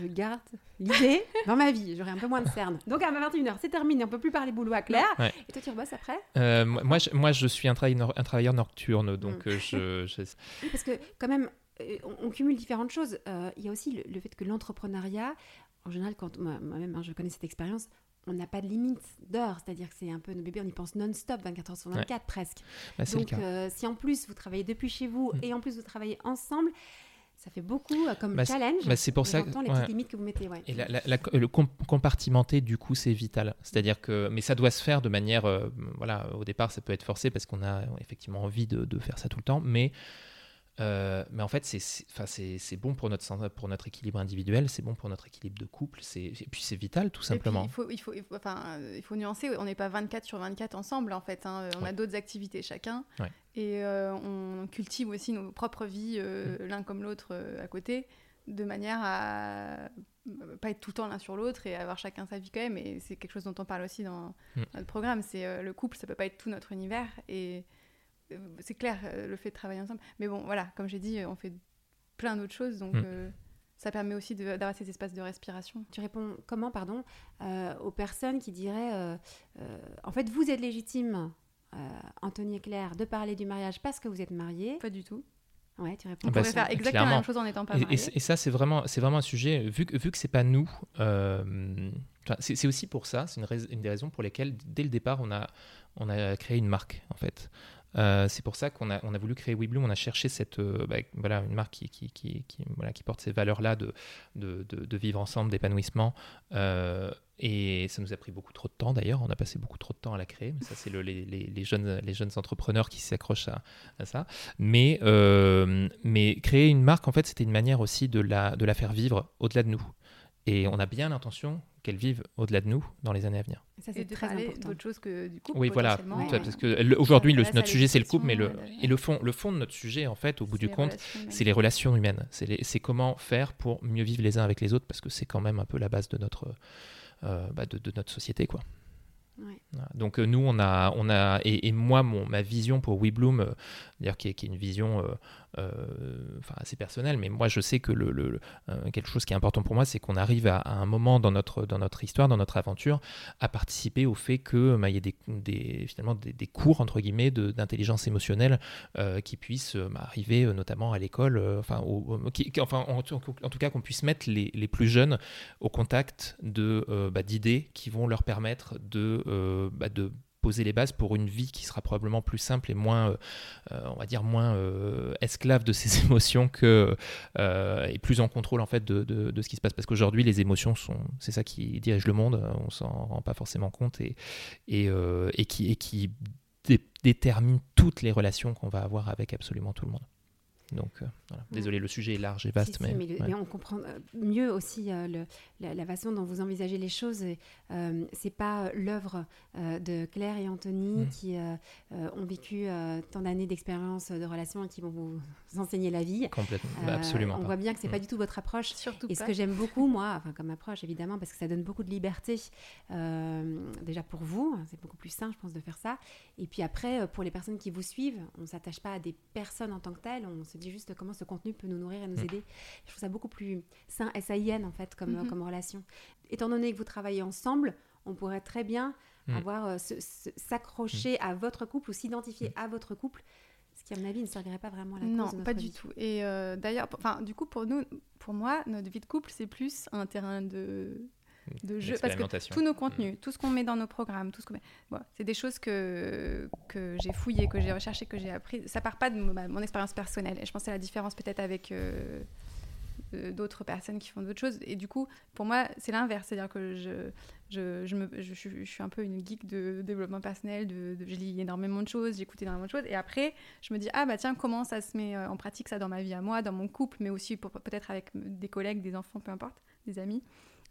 Je garde l'idée dans ma vie, j'aurai un peu moins de cernes. Donc à 21h, c'est terminé, on peut plus parler boulot à Claire. Ouais. Et toi, tu rebosses après? Euh, moi, moi, je, moi, je suis un, travail nor- un travailleur nocturne, donc Mm. euh, je, parce que quand même, euh, on, on cumule différentes choses. Euh, Il y a aussi le, le fait que l'entrepreneuriat, en général, quand moi- moi-même, hein, je connais cette expérience, on n'a pas de limite d'heures, c'est-à-dire que c'est un peu nos bébés, on y pense non-stop, 24 heures sur 24 presque. bah, Donc euh, si en plus vous travaillez depuis chez vous Mm. et en plus vous travaillez ensemble, ça fait beaucoup euh, comme Bah, challenge. bah, c'est pour ça que- les ouais. petites limites que vous mettez. Ouais. Et la- la- la- le com- compartimenter, du coup, c'est vital. C'est-à-dire que, mais ça doit se faire de manière, euh, voilà, au départ, ça peut être forcé parce qu'on a effectivement envie de, de faire ça tout le temps, mais, euh, mais en fait, c'est, bon pour notre, pour notre équilibre individuel, c'est bon pour notre équilibre de couple, et puis c'est vital, tout puis, simplement. il, faut, il, faut, enfin, il faut nuancer, on n'est pas 24 sur 24 ensemble en fait. hein. On a d'autres activités chacun. Ouais. Et euh, on cultive aussi nos propres vies euh, l'un comme l'autre à côté, de manière à pas être tout le temps l'un sur l'autre et avoir chacun sa vie quand même. Et c'est quelque chose dont on parle aussi dans Mm. notre programme. C'est le couple, ça peut pas être tout notre univers. Et c'est clair, euh, le fait de travailler ensemble. Mais bon, voilà, comme j'ai dit, on fait plein d'autres choses. Donc Mm. euh, ça permet aussi de- d'avoir ces espaces de respiration. Tu réponds comment, pardon, euh, aux personnes qui diraient euh, euh, en fait, vous êtes légitime, euh, Anthony et Claire, de parler du mariage parce que vous êtes mariés. Pas du tout. Ouais, tu réponds. On Ah bah, pourrait c'est- faire exactement clairement. la même chose en n'étant pas Et, et marié. c- et ça, c'est vraiment, c'est vraiment un sujet, vu que, vu que c'est pas nous, euh, enfin, c'est aussi pour ça, c'est une, une des raisons pour lesquelles, dès le départ, on a, on a créé une marque, en fait. Euh, c'est pour ça qu'on a, voulu créer WeBloom, on a cherché cette, euh, bah, voilà, une marque qui, qui, voilà, qui porte ces valeurs-là de, de, de- vivre ensemble, d'épanouissement. Euh, et ça nous a pris beaucoup trop de temps d'ailleurs, on a passé beaucoup trop de temps à la créer, mais ça c'est le- les, les- jeunes, les jeunes entrepreneurs qui s'accrochent à, à ça. Mais, mais créer une marque, en fait, c'était une manière aussi de la, de la faire vivre au-delà de nous. Et on a bien l'intention qu'elle vive au-delà de nous dans les années à venir. Ça, c'est de très important. d'autre chose que du couple. Oui, voilà. vois, Parce que aujourd'hui, notre sujet, c'est le couple, mais le, et le fond, le fond de notre sujet, en fait, au bout du compte, c'est les relations humaines. C'est comment faire pour mieux vivre les uns avec les autres, parce que c'est quand même un peu la base de notre, euh, bah, de, de notre société, quoi. Ouais. Donc euh, nous, on a, on a et, et moi, mon, ma vision pour WeBloom, euh, d'ailleurs qui est, qui est une vision euh, euh, enfin, assez personnelle, mais moi je sais que le, euh, quelque chose qui est important pour moi, c'est qu'on arrive à, un moment dans notre, dans notre histoire, dans notre aventure, à participer au fait que bah, il y ait des, finalement des, cours entre guillemets d'intelligence émotionnelle euh, qui puissent euh, bah, arriver euh, notamment à l'école, euh, enfin, enfin en, tout- cas qu'on puisse mettre les, les plus jeunes au contact de euh, bah, d'idées qui vont leur permettre de, euh, bah, de poser les bases pour une vie qui sera probablement plus simple et moins, euh, euh, on va dire, moins euh, esclave de ses émotions que, et plus en contrôle en fait de, de- ce qui se passe. Parce qu'aujourd'hui, les émotions sont, c'est ça qui dirige le monde. On s'en rend pas forcément compte et, et, et qui, et qui dé- détermine toutes les relations qu'on va avoir avec absolument tout le monde. Donc, euh, voilà. désolé, le sujet est large et vaste, Si, si, mais, mais, le- ouais. mais on comprend euh, mieux aussi euh, le- la, la façon dont vous envisagez les choses. Euh, c'est pas l'œuvre euh, de Claire et Anthony Mm. qui ont vécu euh, tant d'années d'expérience de relations et qui vont vous enseigner la vie. complètement, bah, absolument On pas. voit bien que c'est Mm. pas du tout votre approche. Surtout Et ce que j'aime beaucoup, moi, enfin comme approche évidemment, parce que ça donne beaucoup de liberté, euh, déjà pour vous, hein, c'est beaucoup plus sain, je pense, de faire ça. Et puis après, pour les personnes qui vous suivent, on ne s'attache pas à des personnes en tant que telles, on se dit juste comment ce contenu peut nous nourrir et nous Mm. aider. Je trouve ça beaucoup plus sain, S-A-I-N en fait, comme, Mhm. comme relation. Étant donné que vous travaillez ensemble, on pourrait très bien Mm. avoir euh, s'accrocher à votre couple ou s'identifier à votre couple, ce qui à mon avis ne servirait pas vraiment à la Non, cause notre pas du vie. tout. Et euh, d'ailleurs, enfin, du coup, pour nous, pour moi, notre vie de couple, c'est plus un terrain de, de jeu. Parce que tous nos contenus, tout ce qu'on met dans nos programmes, tout ce met, c'est des choses que, que j'ai fouillées, que j'ai recherchées, que j'ai appris. Ça part pas de mon, ma- mon expérience personnelle. Et je pense c'est la différence peut-être avec euh, euh, d'autres personnes qui font d'autres choses. Et du coup, pour moi, c'est l'inverse. C'est-à-dire que je, je, je, me, je, suis- je suis un peu une geek de développement personnel. De, de- je lis énormément de choses, j'écoute énormément de choses. Et après, je me dis, ah bah tiens, comment ça se met euh, en pratique ça dans ma vie à moi, dans mon couple, mais aussi peut-être avec des collègues, des enfants, peu importe, des amis.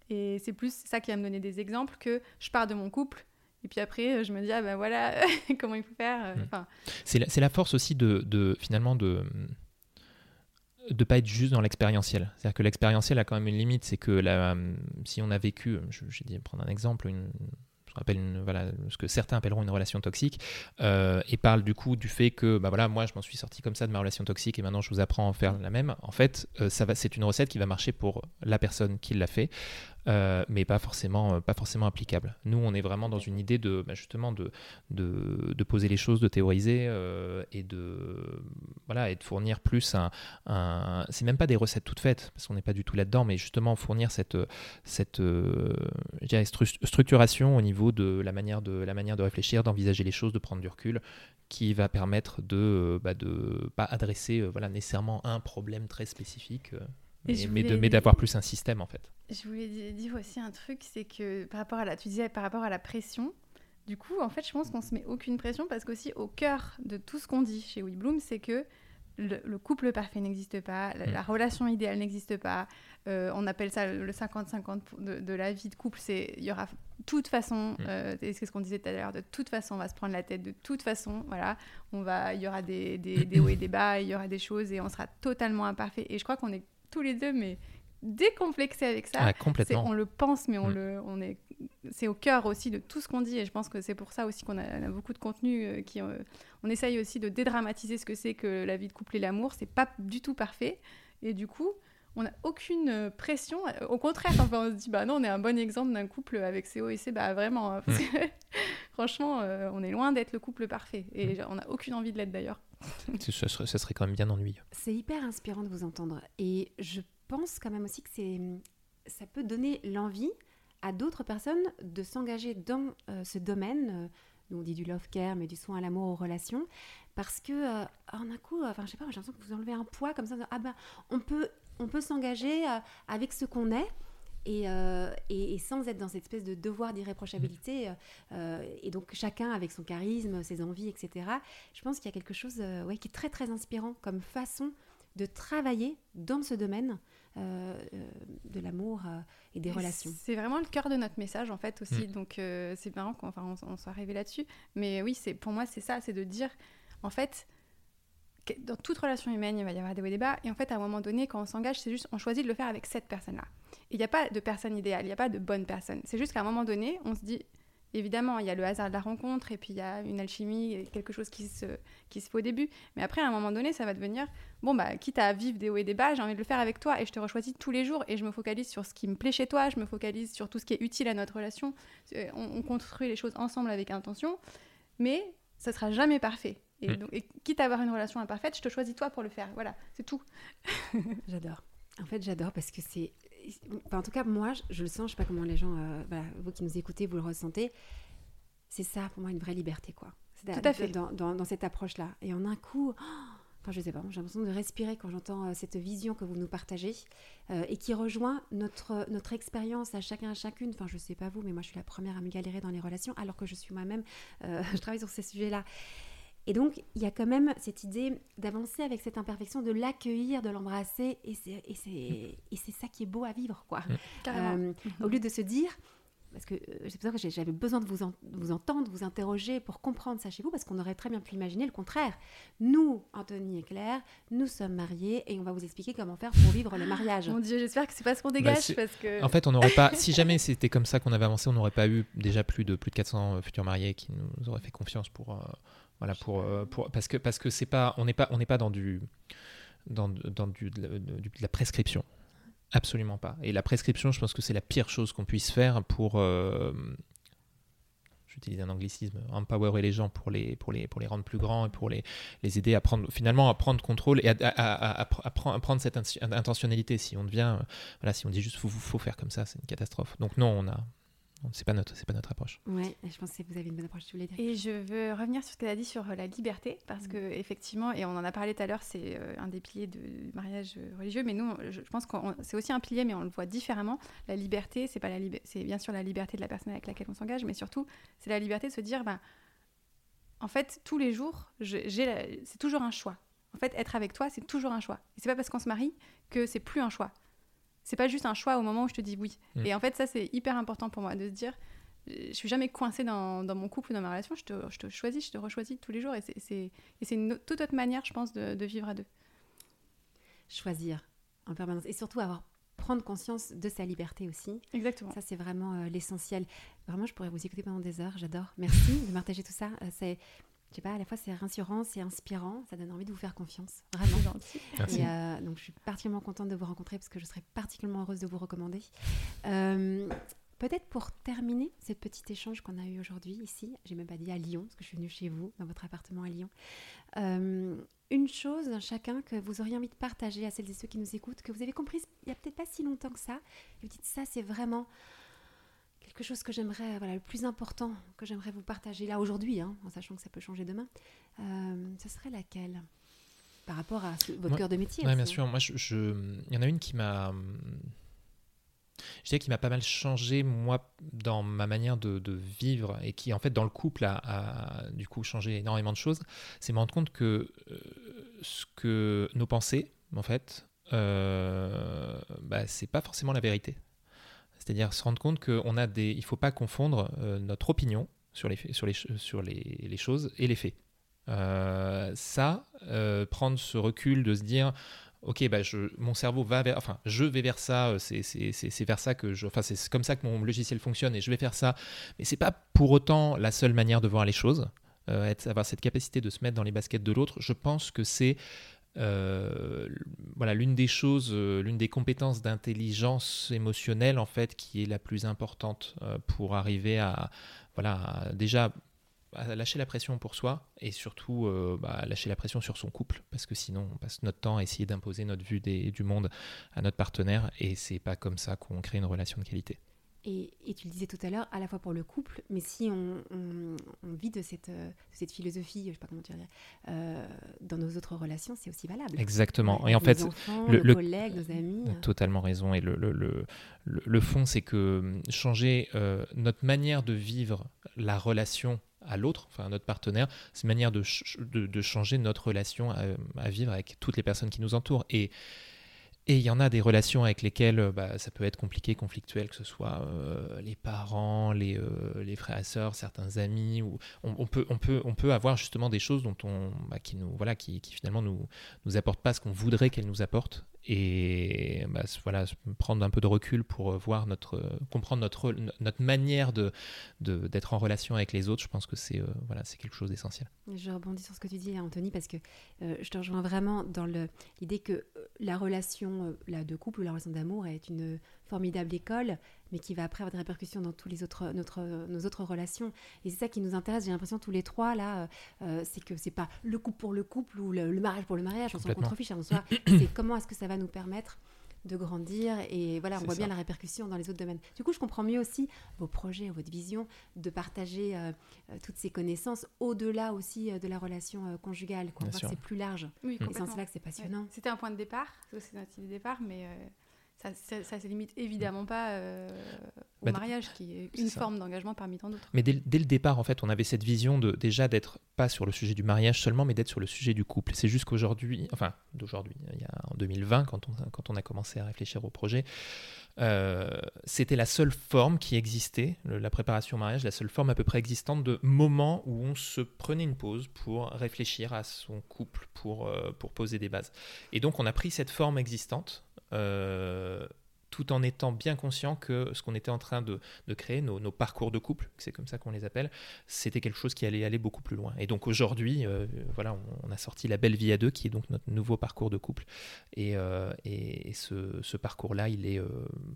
Et c'est plus ça qui va me donner des exemples que je pars de mon couple. Et puis après, je me dis, ah ben voilà, comment il faut faire. euh, Mm. Enfin, C'est la, force aussi de, de finalement de de pas être juste dans l'expérientiel. C'est-à-dire que l'expérientiel a quand même une limite, c'est que la, si on a vécu, je- j'ai dit prendre un exemple, une, je rappelle une, voilà, ce que certains appelleront une relation toxique, euh, et parle du coup du fait que bah voilà, moi je m'en suis sorti comme ça de ma relation toxique et maintenant je vous apprends à en faire la même. En fait, euh, ça va, c'est une recette qui va marcher pour la personne qui l'a fait, euh, mais pas forcément, euh, pas forcément applicable. Nous, on est vraiment dans une idée de bah, justement de, de, poser les choses, de théoriser euh, et de voilà et de fournir plus un, un c'est même pas des recettes toutes faites parce qu'on n'est pas du tout là-dedans, mais justement fournir cette cette euh, structuration au niveau de la manière de la manière de réfléchir, d'envisager les choses, de prendre du recul, qui va permettre de bah, de pas adresser voilà nécessairement un problème très spécifique. Et mais, de- mais d'avoir plus un système en fait. je voulais di- dire aussi un truc, c'est que par rapport à la, tu disais par rapport à la pression, du coup, en fait, je pense qu'on se met aucune pression parce qu'aussi au cœur de tout ce qu'on dit chez We Bloom, c'est que le, le couple parfait n'existe pas, la, Mm. la relation idéale n'existe pas. Euh, on appelle ça le 50-50 pour- de, de la vie de couple. C'est il y aura de toute façon, Mm. euh, et c'est ce qu'on disait tout à l'heure, de toute façon, on va se prendre la tête. De toute façon, voilà, on va, il y aura des, des, des hauts et des bas, il y aura des choses et on sera totalement imparfait. Et je crois qu'on est tous les deux, mais décomplexés avec ça. Ah, complètement. on le pense, mais on Mm. le, on est, c'est au cœur aussi de tout ce qu'on dit. Et je pense que c'est pour ça aussi qu'on a, a beaucoup de contenu euh, qui, euh, on essaye aussi de dédramatiser ce que c'est que la vie de couple et l'amour. C'est pas du tout parfait. Et du coup, on n'a aucune pression. Au contraire, enfin, on se dit, bah non, on est un bon exemple d'un couple avec ses hauts et ses bas, vraiment. hein, parce que, franchement, euh, on est loin d'être le couple parfait. Et on n'a aucune envie de l'être d'ailleurs. Ce serait, quand même bien ennuyeux. C'est hyper inspirant de vous entendre. Et je pense quand même aussi que c'est, ça peut donner l'envie à d'autres personnes de s'engager dans euh, ce domaine. euh, on dit du love care, mais du soin à l'amour, aux relations. Parce que, euh, en un coup, enfin, je sais pas, j'ai l'impression que vous enlevez un poids comme ça. ah ben, on peut, on peut s'engager avec ce qu'on est. Et, euh, et, et sans être dans cette espèce de devoir d'irréprochabilité, euh, euh, et donc chacun avec son charisme, ses envies, etc. Je pense qu'il y a quelque chose euh, ouais, qui est très très inspirant comme façon de travailler dans ce domaine euh, de l'amour euh, et des Et relations. C'est vraiment le cœur de notre message en fait aussi. Mm. Donc euh, c'est marrant qu'on enfin, on, on soit arrivé là-dessus. Mais oui, c'est pour moi c'est ça, c'est de dire en fait dans toute relation humaine, il va y avoir des hauts et des bas. Et en fait, à un moment donné, quand on s'engage, c'est juste on choisit de le faire avec cette personne-là. Il n'y a pas de personne idéale, il n'y a pas de bonne personne. C'est juste qu'à un moment donné, on se dit Évidemment, il y a le hasard de la rencontre et puis il y a une alchimie, quelque chose qui se, qui se fait au début. Mais après, à un moment donné, ça va devenir bon, bah, quitte à vivre des hauts et des bas, j'ai envie de le faire avec toi et je te rechoisis tous les jours et je me focalise sur ce qui me plaît chez toi, je me focalise sur tout ce qui est utile à notre relation. Euh, On, on construit les choses ensemble avec intention, mais ça sera jamais parfait. Et, Mm. donc, et quitte à avoir une relation imparfaite, je te choisis toi pour le faire. Voilà, c'est tout. J'adore. En fait, j'adore parce que c'est. enfin, en tout cas, moi, je, je le sens, je sais pas comment les gens, euh, voilà, vous qui nous écoutez, vous le ressentez. C'est ça, pour moi, une vraie liberté, quoi. C'est Tout à fait. Dans, dans- dans cette approche-là. Et en un coup. oh, Enfin, je sais pas, j'ai l'impression de respirer quand j'entends euh, cette vision que vous nous partagez euh, et qui rejoint notre, notre expérience à chacun à chacune. Enfin, je sais pas vous, mais moi, je suis la première à me galérer dans les relations alors que je suis moi-même, euh, je travaille sur ces sujets-là. Et donc, il y a quand même cette idée d'avancer avec cette imperfection, de l'accueillir, de l'embrasser, et c'est ça qui est beau à vivre, quoi. Euh, au lieu de se dire, parce que euh, c'est pour ça que j'avais besoin de vous, vous entendre, vous interroger pour comprendre ça chez vous, parce qu'on aurait très bien pu imaginer le contraire. Nous, Anthony et Claire, nous sommes mariés et on va vous expliquer comment faire pour vivre le mariage. Mon Dieu, j'espère que c'est pas ce qu'on dégage, bah, parce que... En fait, on n'aurait pas, si jamais c'était comme ça qu'on avait avancé, on n'aurait pas eu déjà plus de plus de 400 euh, futurs mariés qui nous auraient fait confiance pour, euh, voilà, pour, pour, parce que parce que c'est pas, on n'est pas, on n'est pas dans du dans, dans du, de la prescription. Absolument pas. Et la prescription, je pense que c'est la pire chose qu'on puisse faire pour, euh, j'utilise un anglicisme, empowerer les gens pour les, pour les, pour les rendre plus grands et pour les, les aider à prendre, finalement, à prendre contrôle et à, à, à, prendre cette intentionnalité. Si on devient, voilà, si on dit juste faut, faut faire comme ça, c'est une catastrophe. Donc non, on a, c'est pas notre, c'est pas notre approche. Ouais, je pense que vous avez une bonne approche. Tu voulais dire. Et je veux revenir sur ce qu'elle a dit sur euh, la liberté, parce mm. que effectivement, et on en a parlé tout à l'heure, c'est euh, un des piliers du mariage euh, religieux, mais nous, je pense que c'est aussi un pilier, mais on le voit différemment. La liberté, c'est pas la c'est bien sûr la liberté de la personne avec laquelle on s'engage, mais surtout, c'est la liberté de se dire, ben, en fait, tous les jours, c'est toujours un choix. En fait, être avec toi, c'est toujours un choix. Et c'est pas parce qu'on se marie que c'est plus un choix c'est pas juste un choix au moment où je te dis oui. Mm. Et en fait, ça, c'est hyper important pour moi de se dire, je suis jamais coincée dans, dans, mon couple ou dans ma relation, je te, je te, choisis, je te rechoisis tous les jours. Et c'est une toute autre manière, je pense, de, de, vivre à deux. Choisir en permanence. Et surtout avoir prendre conscience de sa liberté aussi. Exactement. Ça, c'est vraiment euh, l'essentiel. Vraiment, je pourrais vous écouter pendant des heures. J'adore. Merci de partager tout ça. Euh, c'est je sais pas, à la fois c'est rassurant, c'est inspirant, ça donne envie de vous faire confiance, vraiment. gentil. Et, euh, donc je suis particulièrement contente de vous rencontrer parce que je serais particulièrement heureuse de vous recommander. Euh, peut-être pour terminer ce petit échange qu'on a eu aujourd'hui ici, j'ai même pas dit à Lyon parce que je suis venue chez vous dans votre appartement à Lyon. Euh, une chose chacun que vous auriez envie de partager à celles et ceux qui nous écoutent, que vous avez compris il y a peut-être pas si longtemps que ça, et vous dites ça c'est vraiment quelque chose que j'aimerais, voilà, le plus important que j'aimerais vous partager là aujourd'hui, hein, en sachant que ça peut changer demain, euh, ce serait laquelle? Par rapport à votre cœur de métier Oui, bien sûr. Moi, je, il y en a une qui m'a. Je dirais qui m'a pas mal changé, moi, dans ma manière de, vivre et qui, en fait, dans le couple, a, du coup changé énormément de choses. C'est me rendre compte que euh, ce que nos pensées, en fait, euh, bah, c'est pas forcément la vérité. C'est-à-dire se rendre compte qu'on a des, il faut pas confondre euh, notre opinion sur les, sur les, sur les, les choses et les faits. Euh, ça, euh, prendre ce recul de se dire, ok, bah mon cerveau va vers, enfin, je vais vers ça, c'est vers ça que je, enfin, c'est comme ça que mon logiciel fonctionne et je vais faire ça, mais c'est pas pour autant la seule manière de voir les choses. Avoir cette capacité de se mettre dans les baskets de l'autre, je pense que c'est euh, voilà, l'une des choses, euh, l'une des compétences d'intelligence émotionnelle en fait, qui est la plus importante euh, pour arriver à, voilà, déjà lâcher la pression pour soi et surtout bah, lâcher la pression sur son couple parce que sinon on passe notre temps à essayer d'imposer notre vue du monde à notre partenaire et c'est pas comme ça qu'on crée une relation de qualité. Et, tu le disais tout à l'heure, à la fois pour le couple, mais si on, vit de cette, cette philosophie, je sais pas comment dire, euh, dans nos autres relations, c'est aussi valable. Exactement. et en fait, le, nos collègues, nos amis. Euh. Totalement raison. Et le, le, le fond, c'est que changer euh, notre manière de vivre la relation à l'autre, enfin à notre partenaire, c'est une manière de, de, changer notre relation à, à, vivre avec toutes les personnes qui nous entourent. Et et il y en a des relations avec lesquelles euh, bah, ça peut être compliqué, conflictuel, que ce soit euh, les parents, les, euh, les, frères et sœurs, certains amis. Ou on, peut, on, peut, avoir justement des choses dont on, bah, qui finalement nous, nous apportent pas ce qu'on voudrait qu'elles nous apportent et bah, voilà, prendre un peu de recul pour euh, voir notre, euh, comprendre notre, notre manière de, d'être en relation avec les autres, je pense que c'est, euh, voilà, c'est quelque chose d'essentiel. Je rebondis sur ce que tu dis, Anthony, parce que je te rejoins vraiment dans l'idée que la relation là, de couple ou la relation d'amour est une formidable école, mais qui va après avoir des répercussions dans tous les autres, notre, nos autres relations. Et c'est ça qui nous intéresse, j'ai l'impression, tous les trois, là, euh, c'est que c'est pas le couple pour le couple ou le, mariage pour le mariage, on s'en contrefiche, hein, c'est comment est-ce que ça va nous permettre de grandir et voilà on voit bien la répercussion dans les autres domaines. Du coup je comprends mieux aussi vos projets votre vision de partager euh, euh, toutes ces connaissances au-delà aussi de la relation conjugale quoi. C'est plus large. Oui, et c'est là que c'est passionnant. C'était un point de départ c'est notre idée de départ mais ça, ça, se limite évidemment pas euh, au Bah, mariage, qui est une ça. forme d'engagement parmi tant d'autres. Mais dès, dès le départ, en fait, on avait cette vision de déjà d'être pas sur le sujet du mariage seulement, mais d'être sur le sujet du couple. C'est juste qu'aujourd'hui, enfin d'aujourd'hui, il y a en 2020, quand on, quand on a commencé à réfléchir au projet, euh, c'était la seule forme qui existait, le- la préparation au mariage, la seule forme à peu près existante de moment où on se prenait une pause pour réfléchir à son couple, pour, euh, pour poser des bases. Et donc on a pris cette forme existante. Euh, tout en étant bien conscient que ce qu'on était en train de, de créer, nos, nos parcours de couple, c'est comme ça qu'on les appelle, c'était quelque chose qui allait aller beaucoup plus loin. Et donc aujourd'hui, euh, voilà, on, on a sorti La Belle Vie à deux, qui est donc notre nouveau parcours de couple. Et, euh, et, et ce, ce parcours-là, il est, euh,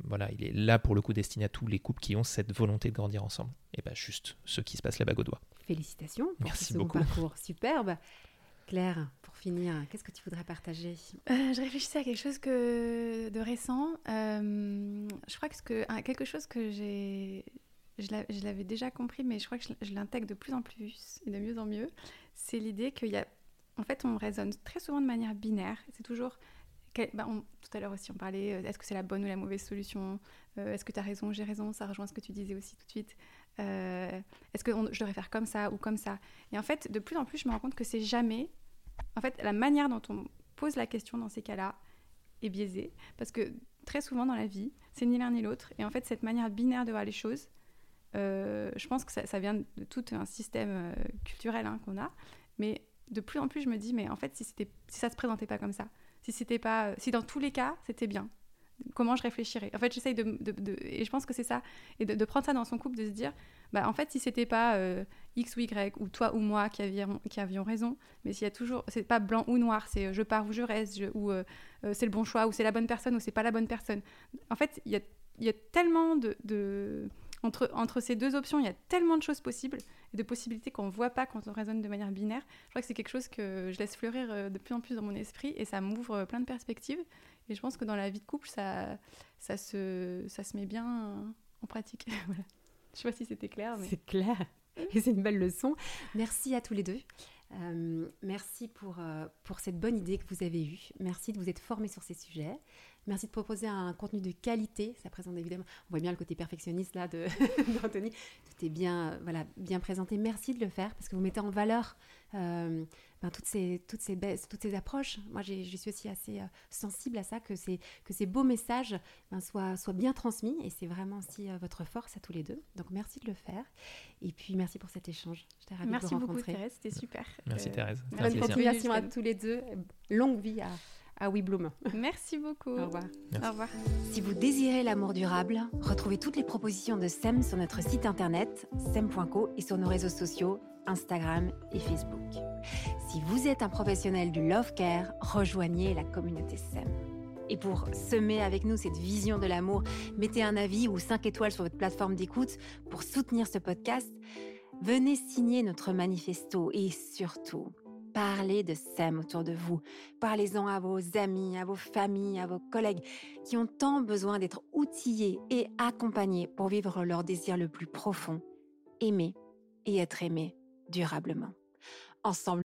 voilà, il est là pour le coup destiné à tous les couples qui ont cette volonté de grandir ensemble. Et pas juste ceux qui se passent la bague au doigt. Félicitations pour Merci ce beaucoup. parcours superbe. Claire, pour finir, qu'est-ce que tu voudrais partager? Euh, je réfléchissais à quelque chose que de récent. Euh, je crois que, quelque chose que j'ai, je l'a- je l'avais déjà compris, mais je crois que je, l'intègre de plus en plus et de mieux en mieux. C'est l'idée qu'il y a, en fait, on raisonne très souvent de manière binaire. C'est toujours, bah, tout à l'heure aussi, on parlait. euh, Est-ce que c'est la bonne ou la mauvaise solution? Est-ce que tu as raison J'ai raison? Ça rejoint ce que tu disais aussi tout de suite. Euh, Est-ce que je devrais faire comme ça ou comme ça? Et en fait, de plus en plus, je me rends compte que c'est jamais. En fait, la manière dont on pose la question dans ces cas-là est biaisée. Parce que très souvent dans la vie, c'est ni l'un ni l'autre. Et en fait, cette manière binaire de voir les choses, euh, je pense que ça, vient de tout un système euh, culturel hein, qu'on a. Mais de plus en plus, je me dis, mais en fait, si, si ça se présentait pas comme ça, si, pas, si dans tous les cas, c'était bien, comment je réfléchirais En fait, j'essaye de, Et je pense que c'est ça. Et de, prendre ça dans son couple, de se dire, bah, en fait, si c'était pas euh, X ou Y, ou toi ou moi qui avions, qui avions raison, mais s'il y a toujours. C'est pas blanc ou noir, c'est euh, je pars ou je reste, ou euh, c'est le bon choix, ou c'est la bonne personne, ou c'est pas la bonne personne. En fait, il y a, y a tellement de. entre, entre ces deux options, il y a tellement de choses possibles et de possibilités qu'on ne voit pas quand on raisonne de manière binaire. Je crois que c'est quelque chose que je laisse fleurir de plus en plus dans mon esprit et ça m'ouvre plein de perspectives. Et je pense que dans la vie de couple, ça, ça, se, ça se met bien en pratique. Voilà. Je sais pas si c'était clair, mais... C'est clair. Et c'est une belle leçon. Merci à tous les deux. Euh, merci pour, euh, pour cette bonne idée que vous avez eue. Merci de vous être formés sur ces sujets. Merci de proposer un contenu de qualité. Ça présente évidemment, on voit bien le côté perfectionniste là d'Anthony. Tout est bien, euh, voilà, bien présenté. Merci de le faire parce que vous mettez en valeur ben, toutes, ces, toutes, ces baisses, toutes ces approches. Moi, j'ai- je suis aussi assez euh, sensible à ça, que ces, que ces beaux messages ben, soient, soient bien transmis. Et c'est vraiment aussi euh, votre force à tous les deux. Donc, merci de le faire. Et puis, merci pour cet échange. J'étais ravie de Merci beaucoup. Thérèse, c'était super. Merci Euh, Thérèse. Bonne continuation à tous les deux. Longue vie à, à We Bloom. Merci beaucoup. Au revoir. Merci. Au revoir. Si vous désirez l'amour durable, retrouvez toutes les propositions de SEM sur notre site internet sem.co et sur nos réseaux sociaux Instagram et Facebook. Si vous êtes un professionnel du love care, rejoignez la communauté SEM. Et pour semer avec nous cette vision de l'amour, mettez un avis ou 5 étoiles sur votre plateforme d'écoute pour soutenir ce podcast. Venez signer notre manifesto et surtout, parlez de SEM autour de vous. Parlez-en à vos amis, à vos familles, à vos collègues qui ont tant besoin d'être outillés et accompagnés pour vivre leur désir le plus profond, aimer et être aimé durablement. Ensemble,